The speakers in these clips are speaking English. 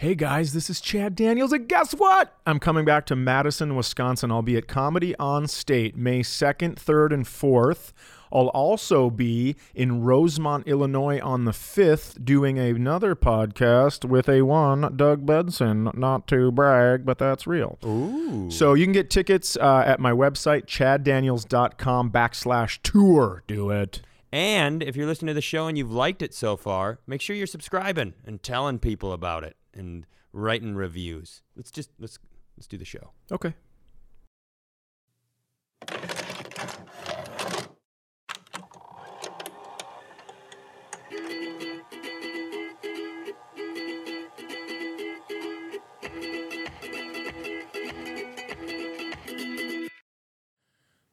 Hey guys, this is Chad Daniels, and guess what? I'm coming back to Madison, Wisconsin. I'll be at Comedy on State May 2nd, 3rd, and 4th. I'll also be in Rosemont, Illinois on the 5th doing another podcast with a one, Doug Benson. Not to brag, but that's real. Ooh. So you can get tickets uh, at my website, chaddaniels.com backslash tour. Do it. And if you're listening to the show and you've liked it so far, make sure you're subscribing and telling people about it and writing reviews. Let's just let's let's do the show. Okay.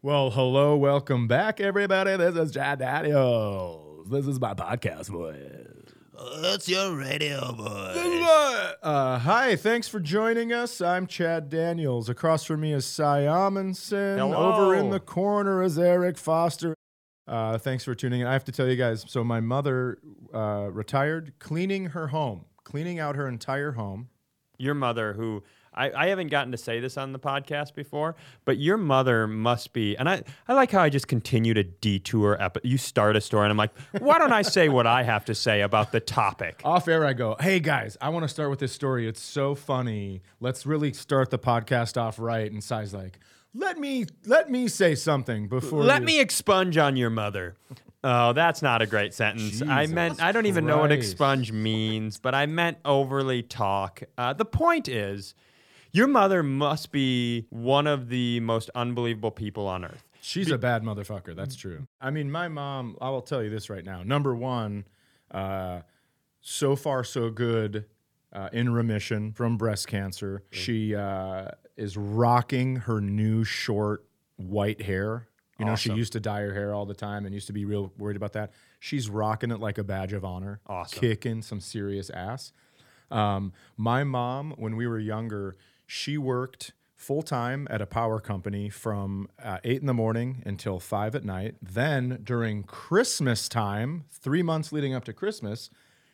Well, hello, welcome back, everybody. This is Chad Daniels. This is my podcast voice. That's your radio boy. Uh, hi, thanks for joining us. I'm Chad Daniels. Across from me is Cy Amundson. Hello. Over in the corner is Eric Foster. Uh, thanks for tuning in. I have to tell you guys so, my mother uh, retired cleaning her home, cleaning out her entire home. Your mother, who I, I haven't gotten to say this on the podcast before, but your mother must be, and I, I like how I just continue to detour. Epi- you start a story, and I'm like, why don't I say what I have to say about the topic? Off air, I go, hey guys, I want to start with this story. It's so funny. Let's really start the podcast off right. And Cy's like, let me let me say something before. Let you- me expunge on your mother. Oh, that's not a great sentence. I meant, I don't even know what expunge means, but I meant overly talk. Uh, the point is, your mother must be one of the most unbelievable people on earth. She's a bad motherfucker. That's true. I mean, my mom, I will tell you this right now. Number one, uh, so far, so good uh, in remission from breast cancer. She uh, is rocking her new short white hair. You know, she Awesome. used to dye her hair all the time and used to be real worried about that. She's rocking it like a badge of honor. Awesome. Kicking some serious ass. Um, my mom, when we were younger, she worked full time at a power company from uh, eight in the morning until five at night. Then during Christmas time, three months leading up to Christmas,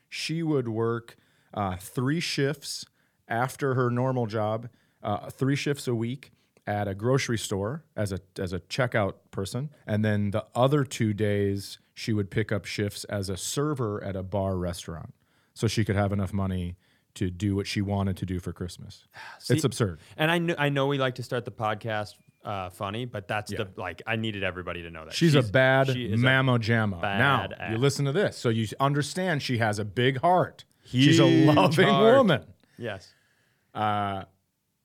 she would work uh, three shifts after her normal job, uh, three shifts a week at a grocery store as a as a checkout person, and then the other two days she would pick up shifts as a server at a bar restaurant, so she could have enough money to do what she wanted to do for Christmas. it's absurd. And I know, I know we like to start the podcast uh, funny, but that's the like I needed everybody to know that She's, a bad she jamma. Now bad you listen to this, so you understand she has a big heart. She's a loving heart. woman. yes. uh,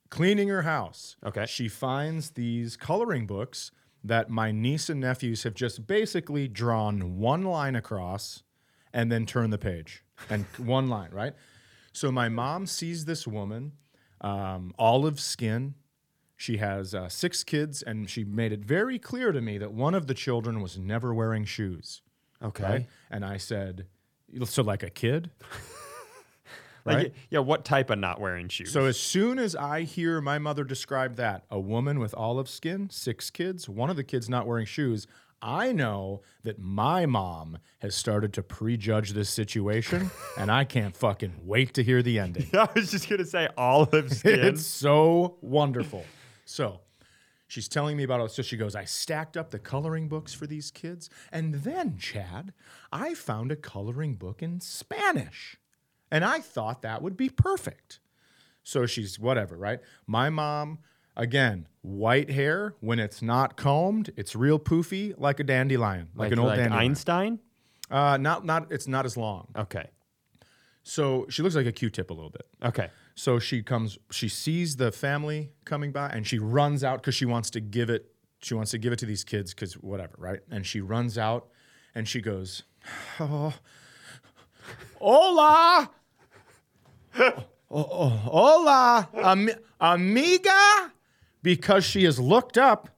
cleaning her house. Okay. She finds these coloring books that my niece and nephews have just basically drawn one line across and then turn the page and one line, right? So my mom sees this woman, um, olive skin. She has uh, six kids, and she made it very clear to me that one of the children was never wearing shoes. Okay. Right? And I said, so like a kid? Like Right? yeah, what type of not wearing shoes? So as soon as I hear my mother describe that, a woman with olive skin, six kids, one of the kids not wearing shoes, I know that my mom has started to prejudge this situation, and I can't fucking wait to hear the ending. I was just gonna say olive skin. It's so wonderful. So she's telling me about it. So she goes, I stacked up the coloring books for these kids. And then, Chad, I found a coloring book in Spanish. And I thought that would be perfect. So she's whatever, right? My mom, again, white hair. When it's not combed, it's real poofy, like a dandelion, like, an old like dandelion. Einstein. Uh, not, not, it's not as long. Okay. So she looks like a Q-tip a little bit. Okay. So she comes, she sees the family coming by and she runs out because she wants to give it, she wants to give it to these kids because whatever, right? And she runs out and she goes, oh, Hola! Hola, am- amiga! Because she has looked up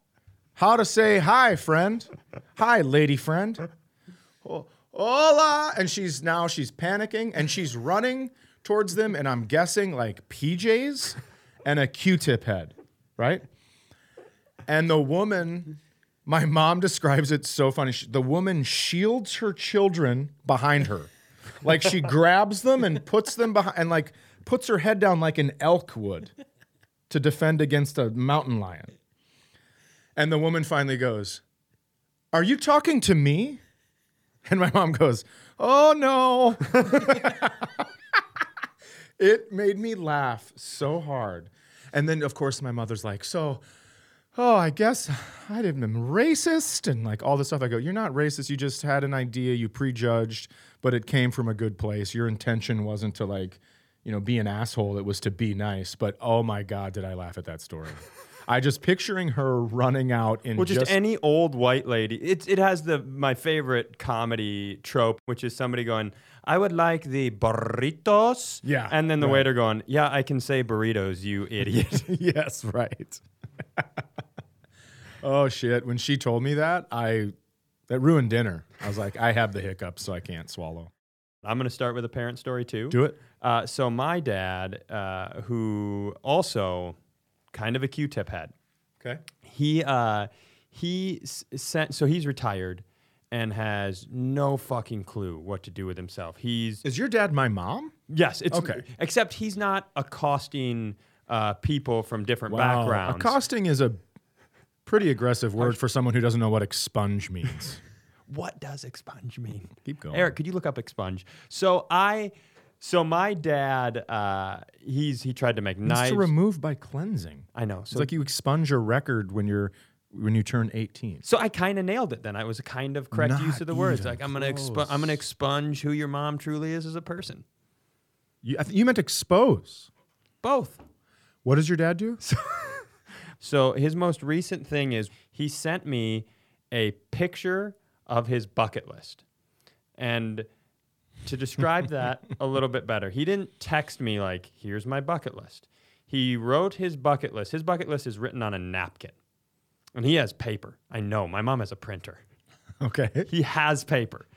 how to say hi, friend. Hi, lady friend. Hola and she's now she's panicking and she's running towards them and i'm guessing like pjs and a q-tip head right and the woman my mom describes it so funny the woman shields her children behind her like she grabs them and puts them behind and like puts her head down like an elk would to defend against a mountain lion. And the woman finally goes, Are you talking to me? And my mom goes, Oh no. it made me laugh so hard. And then, of course, my mother's like, So, oh, I guess I didn't been racist and like all this stuff. I go, You're not racist. You just had an idea, you prejudged, but it came from a good place. Your intention wasn't to like, you know, be an asshole. It was to be nice. But oh my God, did I laugh at that story. I just picturing her running out in Well, just, just any old white lady. It, it has the my favorite comedy trope, which is somebody going, I would like the burritos. Yeah, And then the right. waiter going, Yeah, I can say burritos, you idiot. yes, right. oh shit! When she told me that, I that ruined dinner. I was like, I have the hiccups, so I can't swallow. I'm going to start with a parent story too. Do it. Uh, so my dad, uh, who also kind of a Q-tip head, Okay. he uh, he sent. So he's retired and has no fucking clue what to do with himself. He's Is your dad my mom? yes, it's Okay. Except he's not accosting uh, people from different backgrounds. Accosting is a pretty aggressive word for someone who doesn't know what expunge means. what does expunge mean? Keep going. Eric, could you look up expunge? So I, so my dad, uh, he's he tried to make nice. It's knives. to remove by cleansing. I know. It's So like you expunge a record when you're when you turn 18. So I kind of nailed it then. I was a kind of correct use of the words. even Like I'm gonna expu- I'm gonna expunge who your mom truly is as a person. You, I th- you meant expose. Both. What does your dad do? So his most recent thing is he sent me a picture of his bucket list. And to describe that a little bit better, he didn't text me like, here's my bucket list. He wrote his bucket list. His bucket list is written on a napkin. And he has paper. I know. My mom has a printer. Okay. He has paper.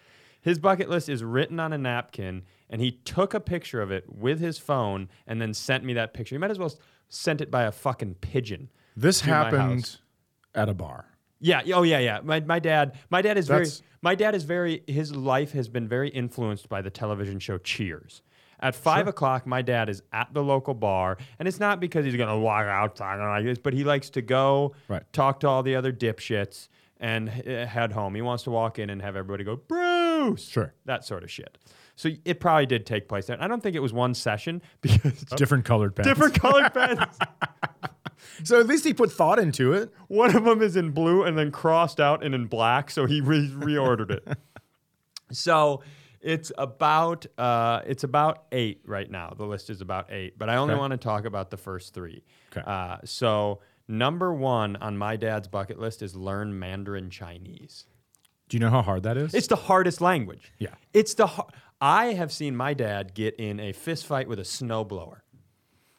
His bucket list is written on a napkin, and he took a picture of it with his phone and then sent me that picture. He might as well sent it by a fucking pigeon. This happened at a bar. Yeah. Oh yeah. Yeah. My, my dad. My dad is very. My dad is very. His life has been very influenced by the television show Cheers. At five o'clock, my dad is at the local bar, and it's not because he's gonna walk outside or like this, but he likes to go Right. talk to all the other dipshits and uh, head home. He wants to walk in and have everybody go Bruce, Sure. that sort of shit. So it probably did take place there. I don't think it was one session because Different colored pens. different colored pens. So at least he put thought into it. One of them is in blue and then crossed out and in black, so he re- reordered it. so it's about uh, it's about eight right now. The list is about eight, but I only Okay. want to talk about the first three. Okay. Uh, so number one on my dad's bucket list is learn Mandarin Chinese. Do you know how hard that is? It's the hardest language. Yeah. It's the har- I have seen my dad get in a fist fight with a snowblower.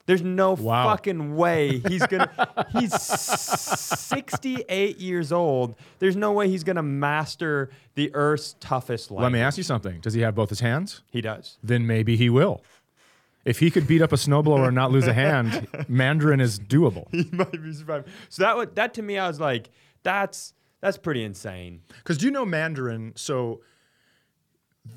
There's no Wow. fucking way he's gonna. he's 68 years old. There's no way he's gonna master the Earth's toughest language. Let me ask you something. Does he have both his hands? He does. Then maybe he will. If he could beat up a snowblower and not lose a hand, Mandarin is doable. He might be surviving. So that would, that to me, I was like, that's that's pretty insane. Because do you know Mandarin? So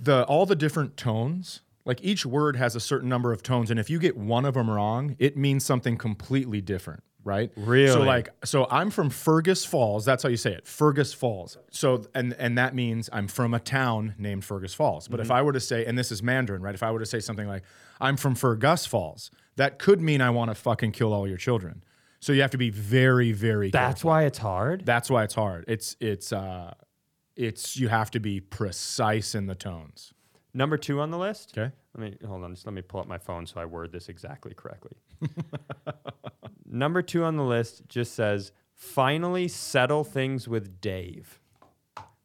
the all the different tones, like each word has a certain number of tones, and if you get one of them wrong, it means something completely different, right? really So like, so I'm from Fergus Falls. That's how you say it, Fergus Falls. So and and that means I'm from a town named Fergus Falls. But if I were to say, and this is Mandarin, right? If I were to say something like, I'm from Fergus Falls, that could mean I want to fucking kill all your children. So you have to be very, very. That's careful. why it's hard. That's why it's hard. It's it's uh it's you have to be precise in the tones. Number two on the list. Okay. Let me hold on. Just let me pull up my phone so I word this exactly correctly. Number two on the list just says, "Finally settle things with Dave."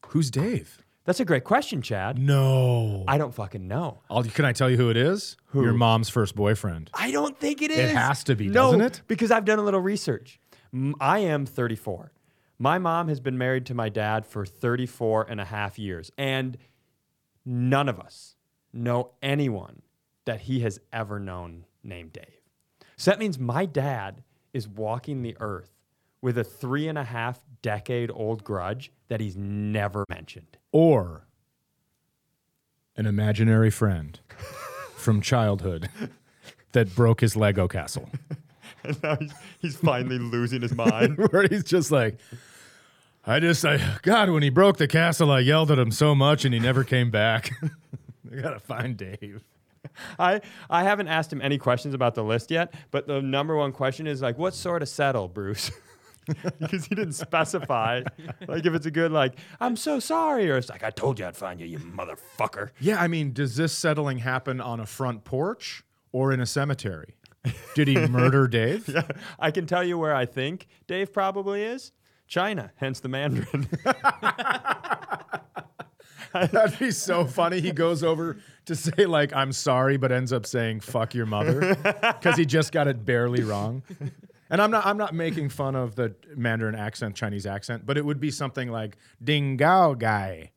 Who's Dave? That's a great question, Chad. No. I don't fucking know. I'll, can I tell you who it is? Who? Your mom's first boyfriend. I don't think it is. It has to be, no, doesn't it? Because I've done a little research. I am 34. My mom has been married to my dad for 34 and a half years. And none of us know anyone that he has ever known named Dave. So that means my dad is walking the earth with a three and a half decade old grudge that he's never mentioned. Or an imaginary friend from childhood that broke his Lego castle. And now he's, he's finally losing his mind. Where he's just like, I just, I, God, when he broke the castle, I yelled at him so much and he never came back. I gotta find Dave. I, I haven't asked him any questions about the list yet, but the number one question is like, what sort of settle, Bruce? because he didn't specify. like if it's a good like, I'm so sorry, or it's like I told you I'd find you, you motherfucker. Yeah, I mean, does this settling happen on a front porch or in a cemetery? Did he murder Dave? Yeah, I can tell you where I think Dave probably is. China, hence the Mandarin. That'd be so funny. He goes over to say like I'm sorry, but ends up saying "fuck your mother" because he just got it barely wrong. And I'm not I'm not making fun of the Mandarin accent, Chinese accent, but it would be something like "ding gao guy"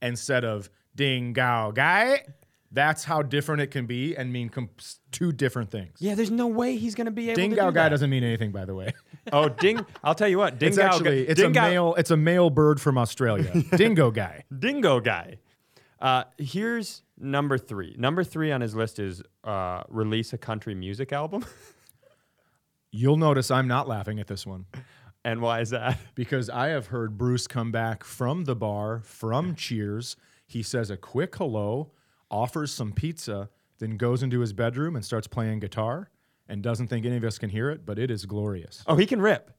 instead of "ding gao guy." That's how different it can be and mean com- two different things. yeah, there's no way he's gonna be able Ding to gao do guy that. doesn't mean anything, by the way. Oh, ding! I'll tell you what, It's actually it's dingo, a male it's a male bird from Australia. Dingo guy. dingo guy. Uh, here's number three. Number three on his list is uh, release a country music album. You'll notice I'm not laughing at this one. and why is that? because I have heard Bruce come back from the bar, from Cheers. He says a quick hello, offers some pizza, then goes into his bedroom and starts playing guitar and doesn't think any of us can hear it, but it is glorious. Oh, he can rip.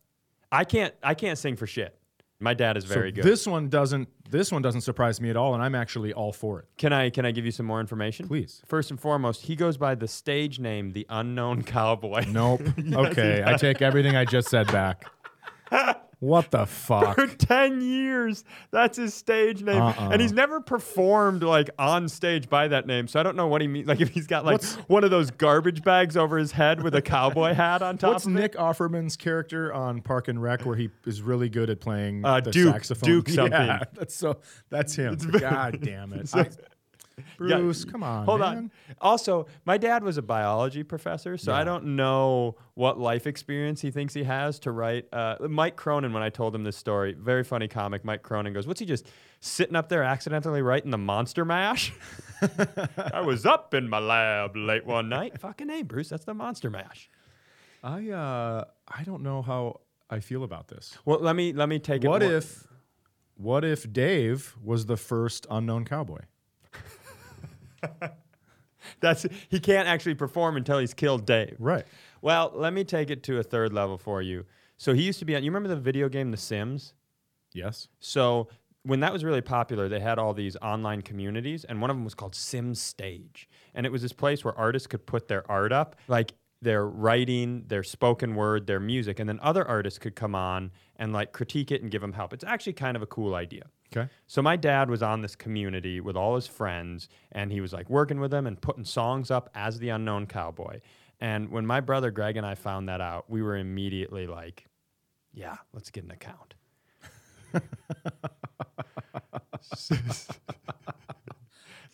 I can't. I can't sing for shit. My dad is very so good. This one doesn't this one doesn't surprise me at all, and I'm actually all for it. Can I can I give you some more information? Please. First and foremost, he goes by the stage name The Unknown Cowboy. Nope. okay, I take everything I just said back. What the fuck? For 10 years. That's his stage name. Uh-uh. And he's never performed like on stage by that name. So I don't know what he means. Like if he's got like What's- one of those garbage bags over his head with a cowboy hat on top What's Nick Offerman's character on Park and Rec where he is really good at playing Uh, the Duke- saxophone? Duke something. Yeah, that's so that's him. God damn it. I- Yeah, Bruce, come on. Hold man. on. Also, my dad was a biology professor, so I don't know what life experience he thinks he has to write. Uh, Mike Cronin, when I told him this story, very funny comic. Mike Cronin goes, "What's he just sitting up there accidentally writing the Monster Mash?" I was up in my lab late one night. Fucking hey, Bruce, that's the Monster Mash. I uh I don't know how I feel about this. Well, let me let me take it. What if what if Dave was the first unknown cowboy? that's he can't actually perform until he's killed Dave? Right. Well, let me take it to a third level for you. So he used to be on. You remember the video game The Sims? Yes. So when that was really popular, they had all these online communities, and one of them was called Sims Stage, and it was this place where artists could put their art up, like their writing, their spoken word, their music, and then other artists could come on and like critique it and give them help. It's actually kind of a cool idea. Okay. So my dad was on this community with all his friends, and he was like working with them and putting songs up as the unknown cowboy. And when my brother Greg and I found that out, we were immediately like, "Yeah, let's get an account."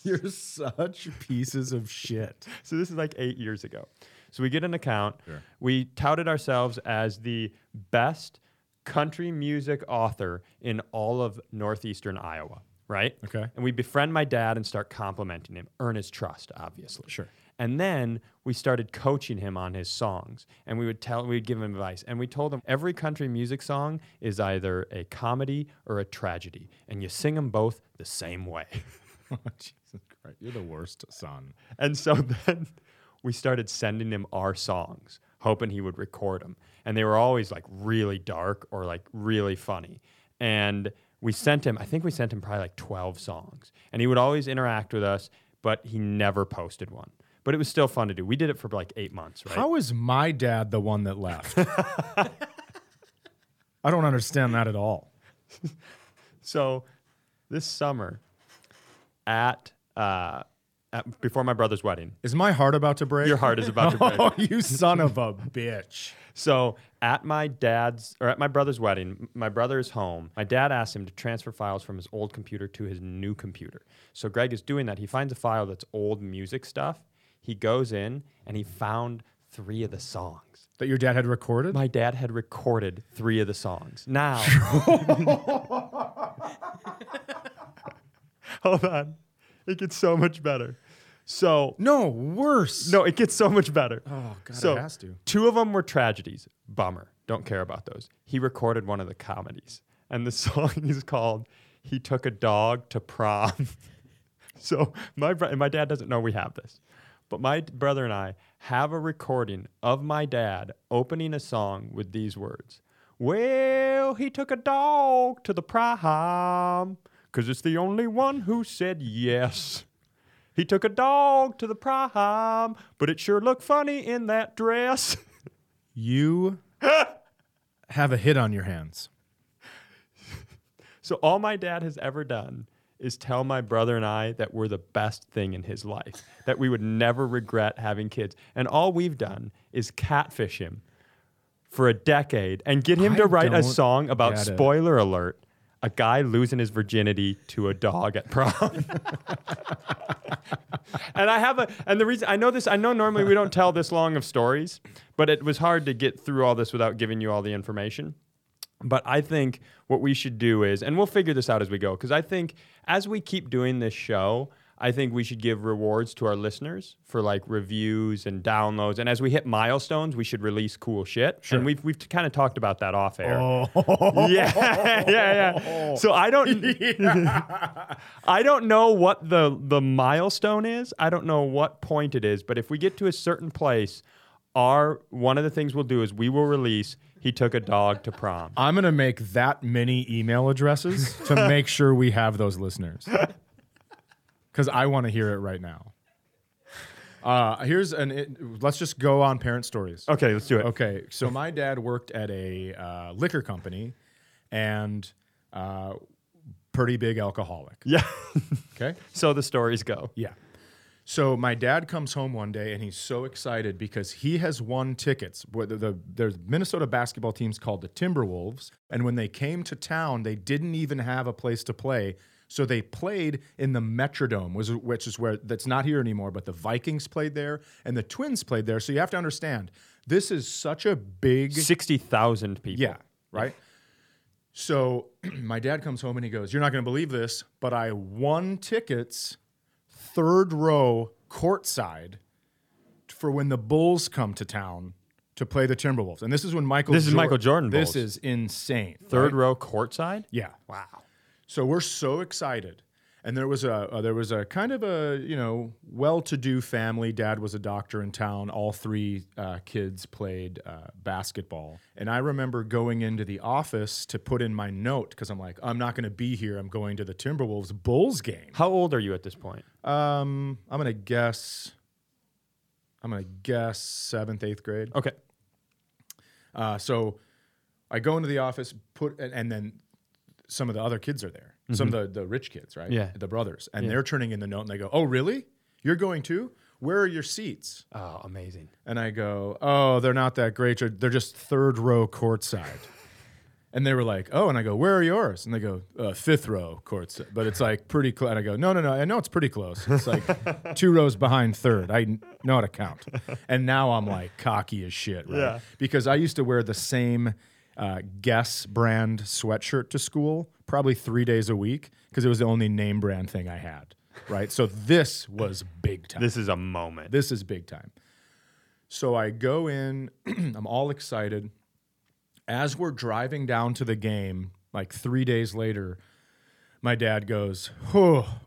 You're such pieces of shit. So this is like eight years ago. So we get an account. Sure. We touted ourselves as the best country music author in all of northeastern Iowa, right? Okay. And we befriend my dad and start complimenting him, earn his trust, obviously. Sure. And then we started coaching him on his songs, and we would tell, we'd give him advice, and we told him every country music song is either a comedy or a tragedy, and you sing them both the same way. Oh, Jesus Christ. You're the worst son. And so then we started sending him our songs, hoping he would record them. And they were always like really dark or like really funny. And we sent him, I think we sent him probably like 12 songs. And he would always interact with us, but he never posted one. But it was still fun to do. We did it for like eight months, right? How is my dad the one that left? I don't understand that at all. So this summer at, uh, at before my brother's wedding, Is my heart about to break? your heart is about to break. Oh, you son of a bitch. So at my dad's or at my brother's wedding, my brother is home. My dad asked him to transfer files from his old computer to his new computer. So Greg is doing that. He finds a file that's old music stuff. He goes in and he found three of the songs. That your dad had recorded? My dad had recorded three of the songs. Now, hold on. It gets so much better. So No, worse. no, it gets so much better. Oh God, so it has to. two of them were tragedies. Bummer. Don't care about those. He recorded one of the comedies, and the song is called "He Took a Dog to Prom." so my bro- and my dad doesn't know we have this, but my brother and I have a recording of my dad opening a song with these words. Well, he took a dog to the prom, cause it's the only one who said yes. He took a dog to the prom, but it sure looked funny in that dress. You have a hit on your hands. So all my dad has ever done is tell my brother and I that we're the best thing in his life, that we would never regret having kids. And all we've done is catfish him for a decade and get him I to write a song about get it. spoiler alert, a guy losing his virginity to a dog at prom. and I have a and the reason I know this I know normally we don't tell this long of stories, but it was hard to get through all this without giving you all the information. But I think what we should do is, and we'll figure this out as we go, because I think as we keep doing this show, I think we should give rewards to our listeners for like reviews and downloads. And as we hit milestones, we should release cool shit. And we've we've kind of talked about that off air. Oh. Yeah, yeah, yeah. So I don't, I don't know what the the milestone is. I don't know what point it is. But if we get to a certain place, our one of the things we'll do is we will release. He took a dog to prom. I'm gonna make that many email addresses to make sure we have those listeners. Because I want to hear it right now. Uh, here's an. It, let's just go on parent stories. Okay, let's do it. Okay, so my dad worked at a uh, liquor company, and uh, pretty big alcoholic. Yeah. Okay. so the stories go. Yeah. So my dad comes home one day and he's so excited because he has won tickets. The, the, there's Minnesota basketball teams called the Timberwolves, and when they came to town, they didn't even have a place to play. So they played in the Metrodome, which is where that's not here anymore. But the Vikings played there and the Twins played there. So you have to understand, this is such a big Sixty thousand people. yeah, right. So my dad comes home and he goes, "You're not going to believe this, but I won tickets, third row, courtside, for when the Bulls come to town to play the Timberwolves." And this is when Michael. This is Michael Jordan This Bulls. is insane. Third right? row courtside. Yeah. Wow. So we're so excited. And there was a uh, there was a kind of a you know well-to-do family. Dad was a doctor in town. All three uh, kids played uh, basketball. And I remember going into the office to put in my note because I'm like, I'm not going to be here. I'm going to the Timberwolves Bulls game. How old are you at this point? Um, I'm gonna guess. I'm gonna guess seventh, eighth grade. Okay. Uh, so I go into the office, put, and, and then some of the other kids are there. Some of the, the rich kids, right? Mm-hmm. Yeah. The brothers. And they're turning in the note and they go, Oh, really? You're going too? Where are your seats? Oh, amazing. And I go, Oh, they're not that great. They're just third row courtside. and they were like, Oh, and I go, Where are yours? And they go, uh, Fifth row courtside. But it's like pretty close. And I go, No, no, no. I know it's pretty close. It's like two rows behind third. I know how to count. And now I'm like cocky as shit, right? Yeah. Because I used to wear the same uh, Guess brand sweatshirt to school probably three days a week because it was the only name brand thing I had, right? So this was big time. This is a moment. This is big time. So I go in, I'm all excited. As we're driving down to the game, like three days later, my dad goes, Oh,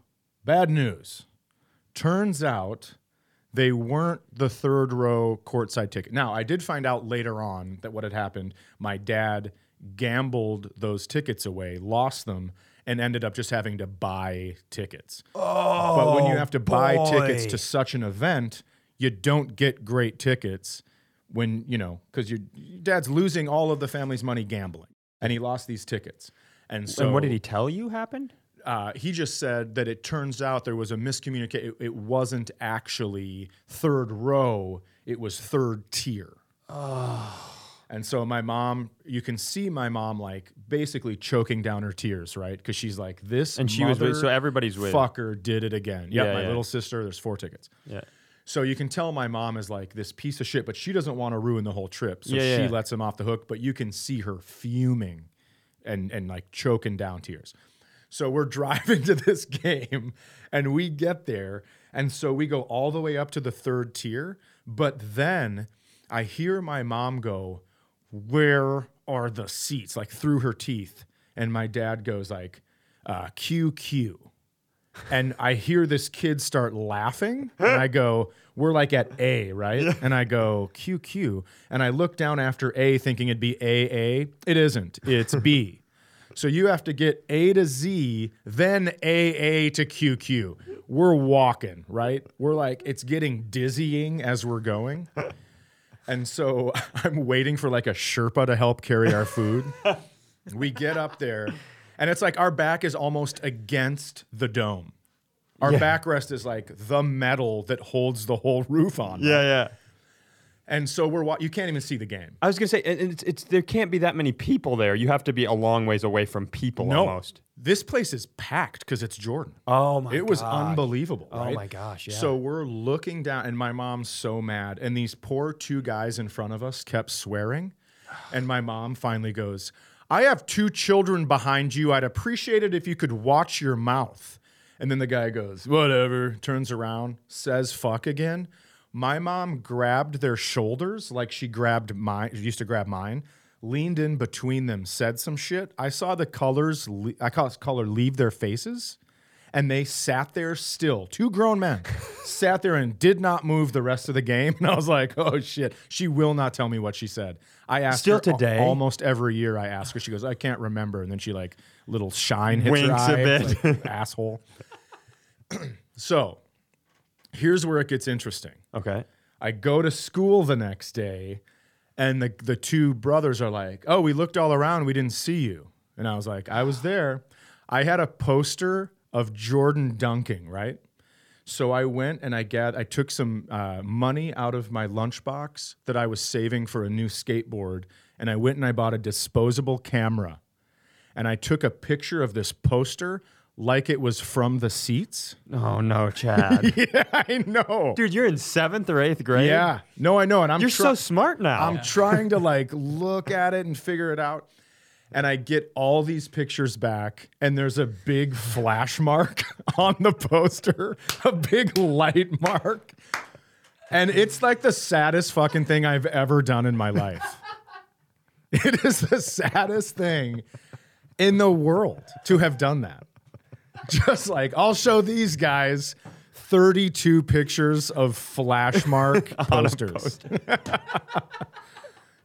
bad news. Turns out they weren't the third row courtside ticket. Now, I did find out later on that what had happened, my dad gambled those tickets away, lost them, and ended up just having to buy tickets. Oh, but when you oh, have to buy tickets to such an event, you don't get great tickets when, you know, because your your dad's losing all of the family's money gambling. And he lost these tickets. And so and what did he tell you happened? Uh, he just said that it turns out there was a miscommunication. It, it wasn't actually third row, it was third tier. Oh. And so my mom, you can see my mom like basically choking down her tears, right? Because she's like, this And she was with- so everybody's with- fucker did it again. Yeah, Yeah, my yeah. little sister. There's four tickets. Yeah. So you can tell my mom is like this piece of shit, but she doesn't want to ruin the whole trip. So Yeah, she lets him off the hook, but you can see her fuming and and like choking down tears. So we're driving to this game and we get there. And so we go all the way up to the third tier. But then I hear my mom go, Where are the seats? Like through her teeth. And my dad goes like, uh, QQ. And I hear this kid start laughing. And I go, We're like at A, right? And I go, QQ. And I look down after A thinking it'd be AA. It isn't, it's B. So you have to get A to Z, then AA to QQ. We're walking, right? We're like, it's getting dizzying as we're going. And so I'm waiting for like a Sherpa to help carry our food. we get up there, and it's like our back is almost against the dome. Our backrest is like the metal that holds the whole roof on. Yeah, yeah. And so we're wa- you can't even see the game. I was gonna say, and and it's, it's there can't be that many people there. You have to be a long ways away from people No, almost. this place is packed because it's Jordan. Oh my! it was gosh. unbelievable. Oh right? my gosh, yeah. So we're looking down, and my mom's so mad, and these poor two guys in front of us kept swearing, and my mom finally goes, "I have two children behind you. I'd appreciate it if you could watch your mouth." And then the guy goes, "Whatever." Turns around, says "fuck" again. My mom grabbed their shoulders like she grabbed mine. She used to grab mine. Leaned in between them, said some shit. I saw the colors. le- I call it color leave their faces and they sat there still. Two grown men sat there and did not move the rest of the game. And I was like, "Oh shit!" She will not tell me what she said. I asked Still her al- today? almost every year. I ask her. She goes, "I can't remember," and then she like little shine hits her Winks a eye. It's bit. like, asshole. so, here's where it gets interesting. Okay. I go to school the next day, and the the two brothers are like, "Oh, we looked all around, we didn't see you." And I was like, "I was there. I had a poster of Jordan dunking, right?" So I went and I got I took some uh, money out of my lunchbox that I was saving for a new skateboard, and I went and I bought a disposable camera, and I took a picture of this poster like it was from the seats. Oh no, Chad. yeah, I know. Dude, you're in seventh or eighth grade. Yeah, no, I know, and I'm You're try- so smart now. I'm trying to like look at it and figure it out. And I get all these pictures back, and there's a big flash mark on the poster, a big light mark. And it's like the saddest fucking thing I've ever done in my life. It is the saddest thing in the world to have done that. Just like, I'll show these guys 32 pictures of flash mark posters.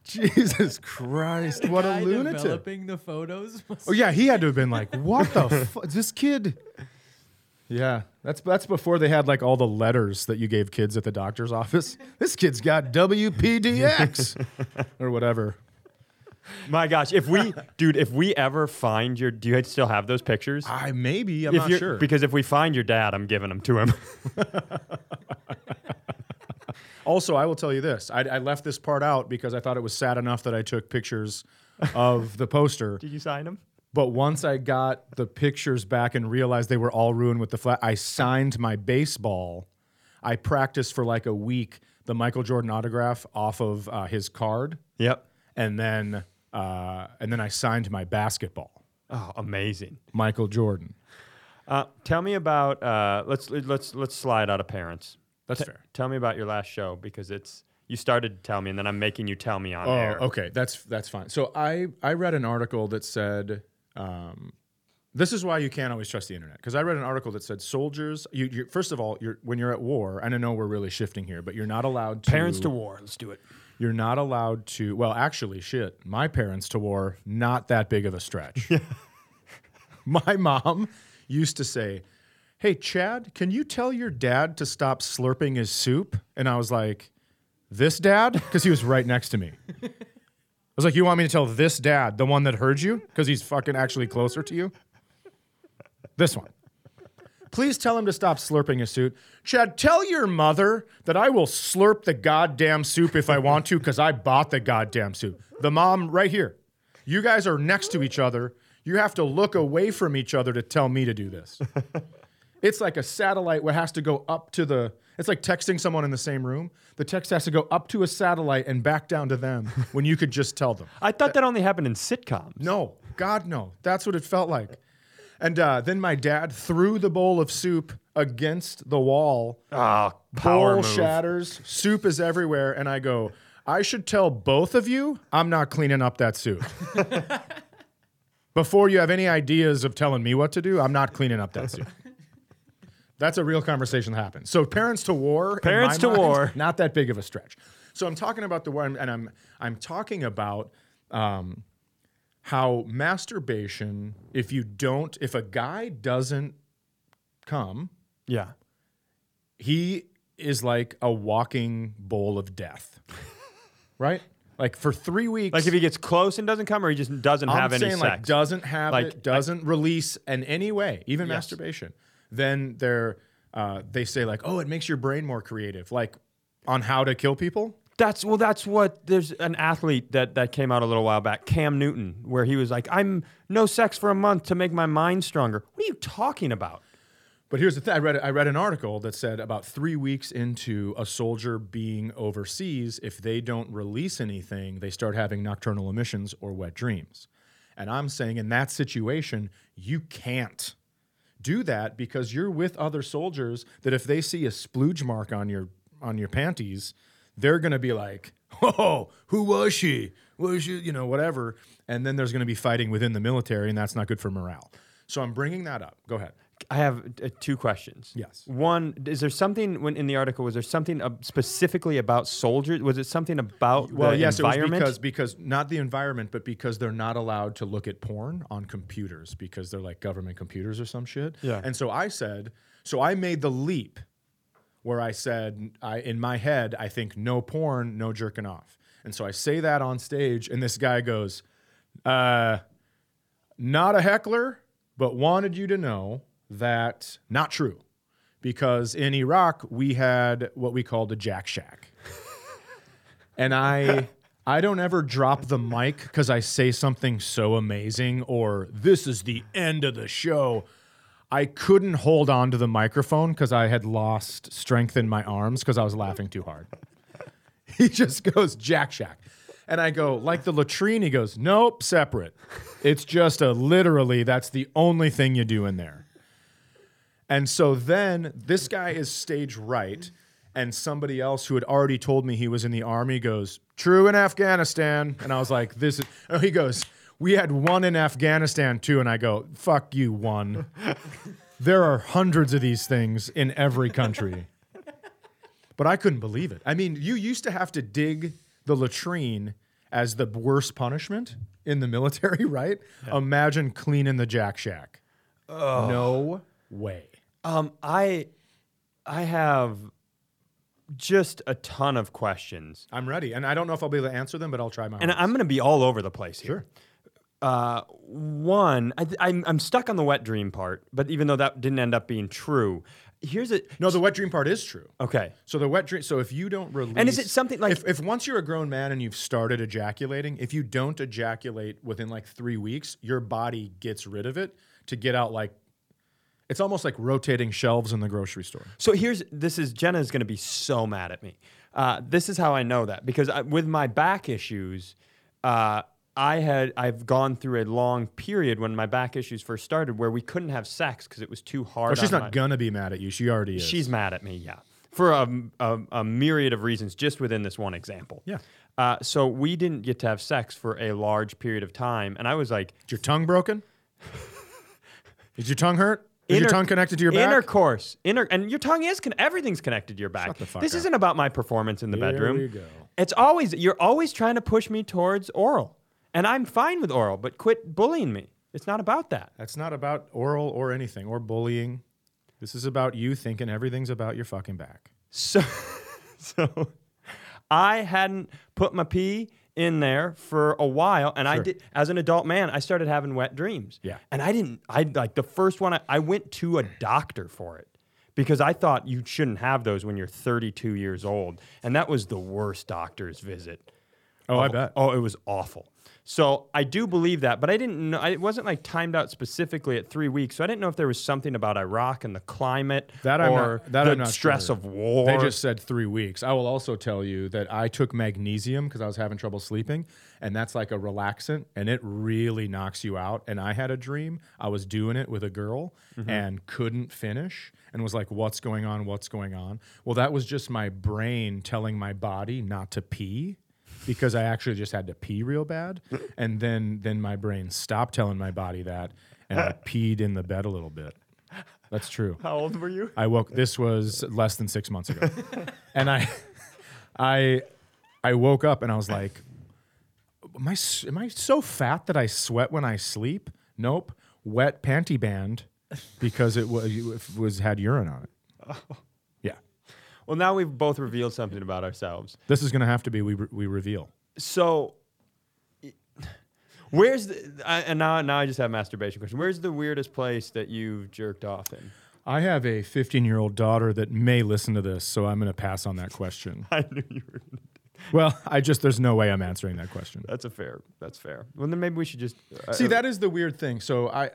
Jesus Christ, what a lunatic. Developing the photos. Oh yeah, he had to have been like, "What the fuck? This kid." Yeah, that's that's before they had like all the letters that you gave kids at the doctor's office. This kid's got WPDX or whatever. My gosh, if we, dude, if we ever find your, do you still have those pictures? I maybe I'm if not you're- sure. Because if we find your dad, I'm giving them to him. also, I will tell you this: I, I left this part out because I thought it was sad enough that I took pictures of the poster. Did you sign them? But once I got the pictures back and realized they were all ruined with the flat, I signed my baseball. I practiced for like a week the Michael Jordan autograph off of uh, his card, Yep. And then uh, and then I signed my basketball, Oh, amazing. Michael Jordan. Uh, tell me about. Uh, let's let's let's slide out of parents. That's T- fair. Tell me about your last show because it's you started to tell me, and then I'm making you tell me on Oh, air. okay, that's that's fine. So I I read an article that said. Um, this is why you can't always trust the internet. Because I read an article that said soldiers. You, you first of all, you're when you're at war. And I know we're really shifting here, but you're not allowed to Parents to war. Let's do it. You're not allowed to. Well, actually, shit. My parents to war, not that big of a stretch. my mom used to say, Hey, Chad, can you tell your dad to stop slurping his soup? And I was like, This dad? Because he was right next to me. I was like, You want me to tell this dad, the one that heard you? Because he's fucking actually closer to you? This one. Please tell him to stop slurping his soup. Chad, tell your mother that I will slurp the goddamn soup if I want to because I bought the goddamn soup. The mom right here. You guys are next to each other. You have to look away from each other to tell me to do this. it's like a satellite what has to go up to the. It's like texting someone in the same room. The text has to go up to a satellite and back down to them when you could just tell them. I thought that only happened in sitcoms. No, God, no. That's what it felt like. And uh, then my dad threw the bowl of soup against the wall. Oh, power bowl move. shatters, soup is everywhere, and I go, I should tell both of you I'm not cleaning up that soup. Before you have any ideas of telling me what to do, I'm not cleaning up that soup. That's a real conversation that happens. So parents to war, Parents to mind, war. not that big of a stretch. So I'm talking about the war, and I'm I'm talking about um, how masturbation. If you don't, if a guy doesn't come, Yeah. he is like a walking bowl of death, right? Like for three weeks, Like if he gets close and doesn't come, or he just doesn't I'm have any saying sex. doesn't have Like, it, doesn't release in any way, even Yes. masturbation, then they're uh, they say like, oh, it makes your brain more creative, like on how to kill people. That's well. That's what. There's an athlete that that came out a little while back, Cam Newton, where he was like, "I'm no sex for a month to make my mind stronger." What are you talking about? But here's the thing: I read I read an article that said about three weeks into a soldier being overseas, if they don't release anything, they start having nocturnal emissions or wet dreams. And I'm saying in that situation, you can't do that because you're with other soldiers that if they see a splooge mark on your on your panties, they're gonna be like, "Oh, who was she? Was she? You know, whatever." And then there's gonna be fighting within the military, and that's not good for morale. So I'm bringing that up. Go ahead. I have uh, two questions. Yes. One, is there something when in the article? Was there something uh, specifically about soldiers? Was it something about Well, yes, environment? it was because because not the environment, but because they're not allowed to look at porn on computers because they're like government computers or some shit. Yeah. And so I said, so I made the leap where I said, I in my head, I think no porn, no jerking off. And so I say that on stage, and this guy goes, uh, not a heckler, but wanted you to know that not true. Because in Iraq, we had what we called a jack shack and I I don't ever drop the mic because I say something so amazing or this is the end of the show. I couldn't hold on to the microphone because I had lost strength in my arms because I was laughing too hard. He just goes Jack Shack. And I go, like the latrine, he goes, nope, separate. It's just a literally, that's the only thing you do in there. And so then this guy is stage right, and somebody else who had already told me he was in the army goes, True in Afghanistan. And I was like, This is, oh, he goes, We had one in Afghanistan too. And I go, Fuck you, one. there are hundreds of these things in every country. But I couldn't believe it. I mean, you used to have to dig the latrine as the worst punishment in the military, right? Imagine cleaning the Jack Shack. No way. Um, I, I have just a ton of questions, I'm ready. And I don't know if I'll be able to answer them, but I'll try my and hardest. I'm going to be all over the place here. Sure. Uh, one, I, I'm I'm stuck on the wet dream part, but even though that didn't end up being true, here's a No, the wet dream part is true. okay. So the wet dream. So if you don't release, And is it something like- if, if once you're a grown man and you've started ejaculating, if you don't ejaculate within like three weeks, your body gets rid of it to get out like. It's almost like rotating shelves in the grocery store. So here's this is Jenna's going to be so mad at me. Uh, this is how I know that because I, with my back issues, uh, I had I've gone through a long period when my back issues first started where we couldn't have sex because it was too hard. Oh, she's not my- gonna be mad at you. She already is. She's mad at me, yeah, for a, a, a myriad of reasons, just within this one example. Yeah. Uh, so we didn't get to have sex for a large period of time, and I was like, Is your tongue broken? Is your tongue hurt? Is your tongue connected to your back? Intercourse, inter, and your tongue is con- everything's connected to your back. Shut the fuck this up. isn't about my performance in the Here bedroom. It's always you're always trying to push me towards oral, and I'm fine with oral, but quit bullying me. It's not about that. That's not about oral or anything or bullying. This is about you thinking everything's about your fucking back. So, so I hadn't put my pee in there for a while, and I did. As an adult man, I started having wet dreams. Yeah. and I didn't. I like the first one. I, I went to a doctor for it because I thought you shouldn't have those when you're 32 years old, and that was the worst doctor's visit. Oh, I bet. Oh, it was awful. So I do believe that, but I didn't know. It wasn't like timed out specifically at three weeks, so I didn't know if there was something about Iraq and the climate That I'm or not- that the I'm not stress sure. of war. They just said three weeks. I will also tell you that I took magnesium because I was having trouble sleeping, and that's like a relaxant, and it really knocks you out. And I had a dream. I was doing it with a girl Mm-hmm. and couldn't finish, and was like, "What's going on? What's going on?" Well, that was just my brain telling my body not to pee. Because I actually just had to pee real bad, and then then my brain stopped telling my body that, and I peed in the bed a little bit. That's true. How old were you? I woke. This was less than six months ago, and I, I, I woke up and I was like, "Am I am I so fat that I sweat when I sleep?" Nope. Wet panty band because it was it was had urine on it. Yeah. Well, now we've both revealed something about ourselves. This is gonna have to be we re- we reveal. So, where's the? I, and now, now I just have a masturbation question. Where's the weirdest place that you've jerked off in? I have a 15 year old daughter that may listen to this, so I'm gonna pass on that question. I knew you were. Well, I just there's no way I'm answering that question. That's a fair. That's fair. Well, then maybe we should just uh, See, that is the weird thing. So I,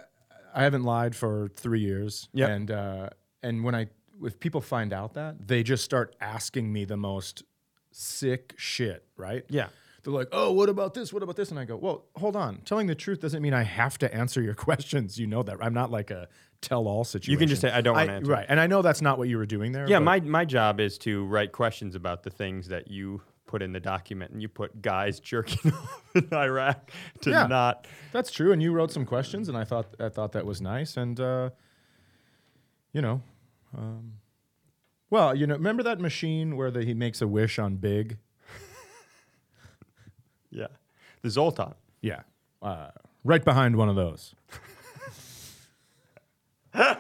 I haven't lied for three years. Yep. And uh, and when I, if people find out that, they just start asking me the most sick shit, right? Yeah. They're like, oh, what about this? What about this? And I go, well, hold on. Telling the truth doesn't mean I have to answer your questions. You know that. I'm not like a tell-all situation. You can just say, "I don't wanna answer." Right. And I know that's not what you were doing there. Yeah, but- my my job is to write questions about the things that you put in the document, and you put guys jerking off in Iraq to Yeah. not. That's true, and you wrote some questions, and I thought I thought that was nice, and uh, you know, um, well, you know, remember that machine where the, he makes a wish on Big? Yeah, the Zoltar. Yeah, uh, right behind one of those.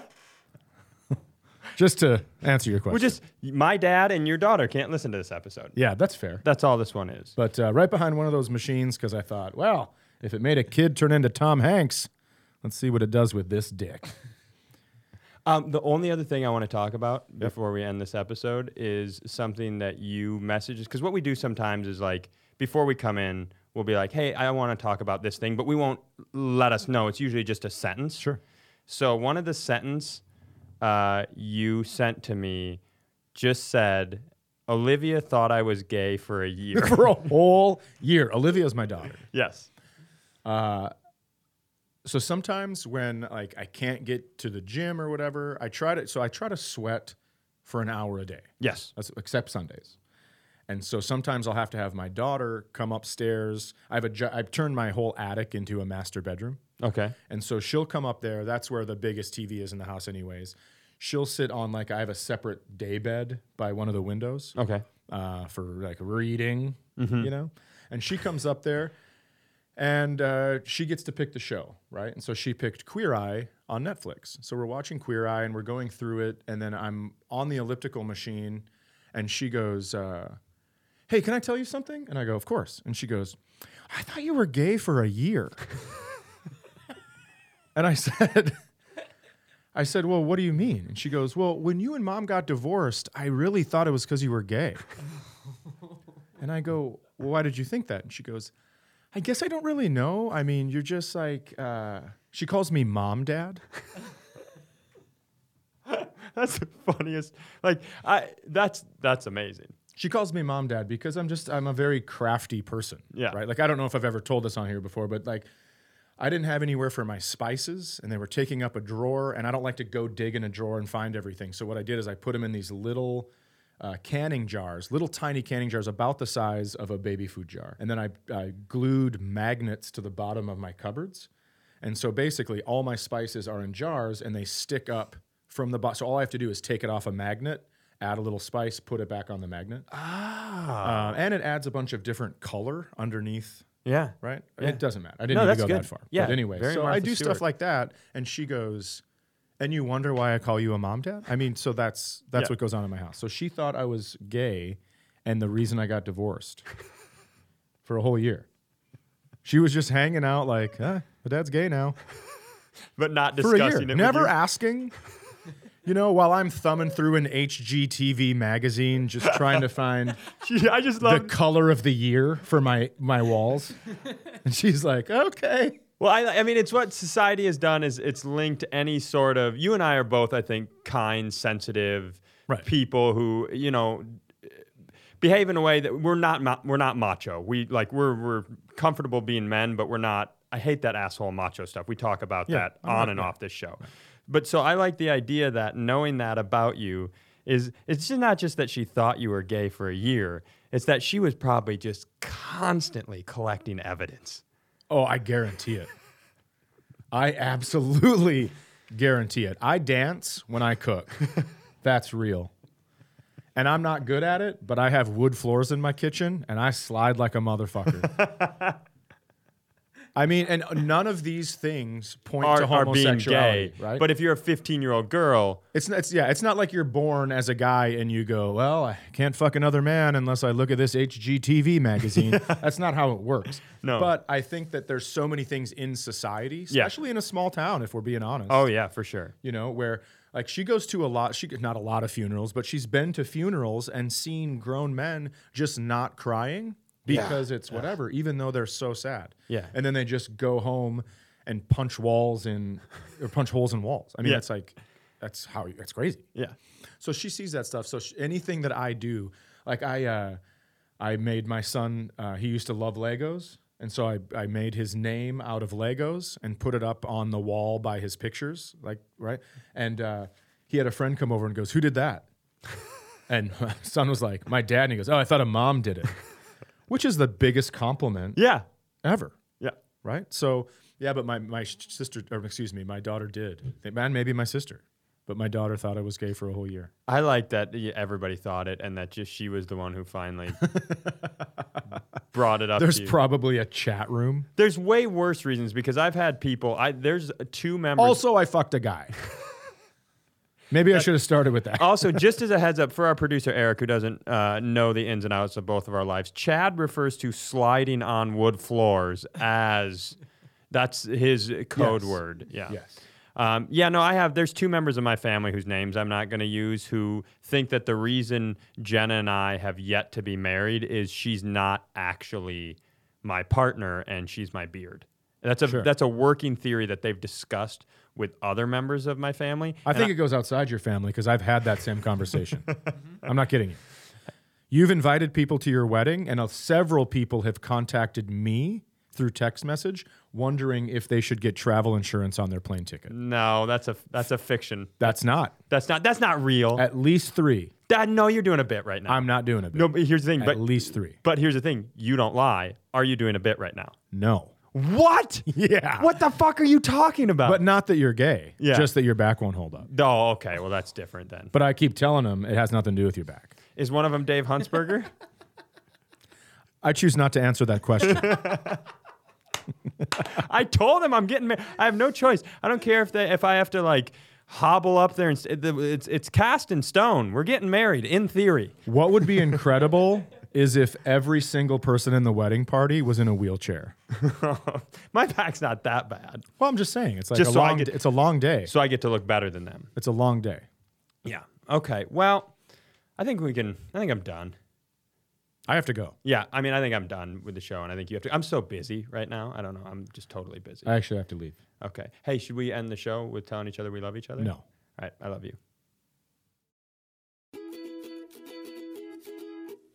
Just to answer your question. Well, just my dad and your daughter can't listen to this episode. yeah, that's fair. That's all this one is. But uh, right behind one of those machines, because I thought, well, if it made a kid turn into Tom Hanks, let's see what it does with this dick. Um, the only other thing I want to talk about before we end this episode is something that you message because what we do sometimes is like before we come in, we'll be like, "Hey, I want to talk about this thing," but we won't let us know. It's usually just a sentence. Sure. So one of the sentence uh, you sent to me just said, "Olivia thought I was gay for a year." For a whole year. Olivia's my daughter. yes. So sometimes when like I can't get to the gym or whatever, I try to so I try to sweat for an hour a day. Yes. That's, except Sundays. And so sometimes I'll have to have my daughter come upstairs. I have a ju- I've turned my whole attic into a master bedroom. Okay. And so she'll come up there. That's where the biggest TV is in the house anyways. She'll sit on like I have a separate day bed by one of the windows Okay. uh, for like reading, you know. And she comes up there, and uh, she gets to pick the show, right? And so she picked Queer Eye on Netflix. So we're watching Queer Eye, and we're going through it, and then I'm on the elliptical machine, and she goes, uh, "Hey, can I tell you something?" And I go, "Of course." And she goes, "I thought you were gay for a year." and I said. I said, Well, what do you mean? And she goes, Well, when you and mom got divorced, I really thought it was because you were gay. and I go, Well, why did you think that? And she goes, I guess I don't really know. I mean, you're just like, uh, she calls me mom dad. That's the funniest. Like I. That's that's amazing. She calls me mom dad because I'm just, I'm a very crafty person. Yeah. Right. Like, I don't know if I've ever told this on here before, but like, I didn't have anywhere for my spices and they were taking up a drawer and I don't like to go dig in a drawer and find everything. So what I did is I put them in these little uh, canning jars, little tiny canning jars about the size of a baby food jar. And then I, I glued magnets to the bottom of my cupboards. And so basically all my spices are in jars and they stick up from the bottom. So all I have to do is take it off a magnet, add a little spice, put it back on the magnet. Ah. and it adds a bunch of different color underneath Yeah. right? Yeah. It doesn't matter. I didn't No, need to go good. that far. Yeah, But anyway, very so I do Stewart. stuff like that, and she goes, and you wonder why I call you a mom dad? I mean, so that's that's Yeah. what goes on in my house. So she thought I was gay, and the reason I got divorced for a whole year. She was just hanging out like, huh, my dad's gay now But not for a discussing year, it. never asking. You know, while I'm thumbing through an HGTV magazine, just trying to find I just the color of the year for my my walls, and she's like, "Okay." Well, I, I mean, it's what society has done is it's linked any sort of. You and I are both, I think, kind, sensitive Right. people who you know behave in a way that we're not ma- we're not macho. We like we're we're comfortable being men, but we're not. I hate that asshole macho stuff. We talk about Yeah, that oh, I'm on not- and yeah. off this show. But so I like the idea that knowing that about you is it's just not just that she thought you were gay for a year. It's that she was probably just constantly collecting evidence. Oh, I guarantee it. I absolutely guarantee it. I dance when I cook. That's real. And I'm not good at it, but I have wood floors in my kitchen and I slide like a motherfucker. I mean, and none of these things point are, to homosexuality, gay. right? But if you're a 15 year old girl, It's, it's yeah, it's not like you're born as a guy and you go, well, I can't fuck another man unless I look at this HGTV magazine. That's not how it works. No. But I think that there's so many things in society, Yeah. especially in a small town, if we're being honest. oh yeah, for sure. You know, where like she goes to a lot, she not a lot of funerals, but she's been to funerals and seen grown men just not crying because it's whatever, even though they're so sad. Yeah. And then they just go home and punch walls in or punch holes in walls. I mean, Yeah. that's like that's how that's crazy. Yeah. So she sees that stuff. So sh anything that I do, like I, uh, I made my son. Uh, he used to love Legos, and so I, I made his name out of Legos and put it up on the wall by his pictures, like right. And uh, he had a friend come over and goes, "Who did that?" and my son was like, "My dad." And he goes, "Oh, I thought a mom did it," which is the biggest compliment Yeah. ever Yeah. right? So yeah, but my my sister, or excuse me, my daughter did. Man, maybe my sister, but my daughter thought I was gay for a whole year. I like that everybody thought it and that just she was the one who finally brought it up. There's probably a chat room. there's way worse reasons because I've had people. I there's two members. Also, I fucked a guy. maybe I should have started with that. also, just as a heads up for our producer Eric, who doesn't uh, know the ins and outs of both of our lives, Chad refers to sliding on wood floors as that's his code Yes. word. Yeah. Yes. Um, yeah, no, I have. There's two members of my family whose names I'm not going to use who think that the reason Jenna and I have yet to be married is she's not actually my partner and she's my beard. That's a Sure. that's a working theory that they've discussed with other members of my family. I think it goes outside your family because I've had that same conversation. I'm not kidding you. You've invited people to your wedding, and uh, several people have contacted me through text message wondering if they should get travel insurance on their plane ticket. no, that's a that's a fiction. That's not. That's not that's not real. At least three. Dad, no, you're doing a bit right now. I'm not doing it. no, but here's the thing. At But least three. but here's the thing. You don't lie. Are you doing a bit right now? No. What? Yeah. What the fuck are you talking about? But not that you're gay. Yeah. Just that your back won't hold up. oh, okay. Well, that's different then. But I keep telling them it has nothing to do with your back. Is one of them Dave Huntsberger? I choose not to answer that question. I told him I'm getting married. I have no choice. I don't care if they if I have to like hobble up there and s- it- it's it's cast in stone. We're getting married in theory. what would be incredible is if every single person in the wedding party was in a wheelchair. My back's not that bad, Well, I'm just saying, it's like Just a so long. get- it's a long day. so I get to look better than them. It's a long day. Yeah. Okay. Well, I think we can. I think I'm done. I have to go. Yeah. I mean, I think I'm done with the show, and I think you have to. I'm so busy right now. I don't know. I'm just totally busy. I actually have to leave. Okay. Hey, should we end the show with telling each other we love each other? No. All right. I love you.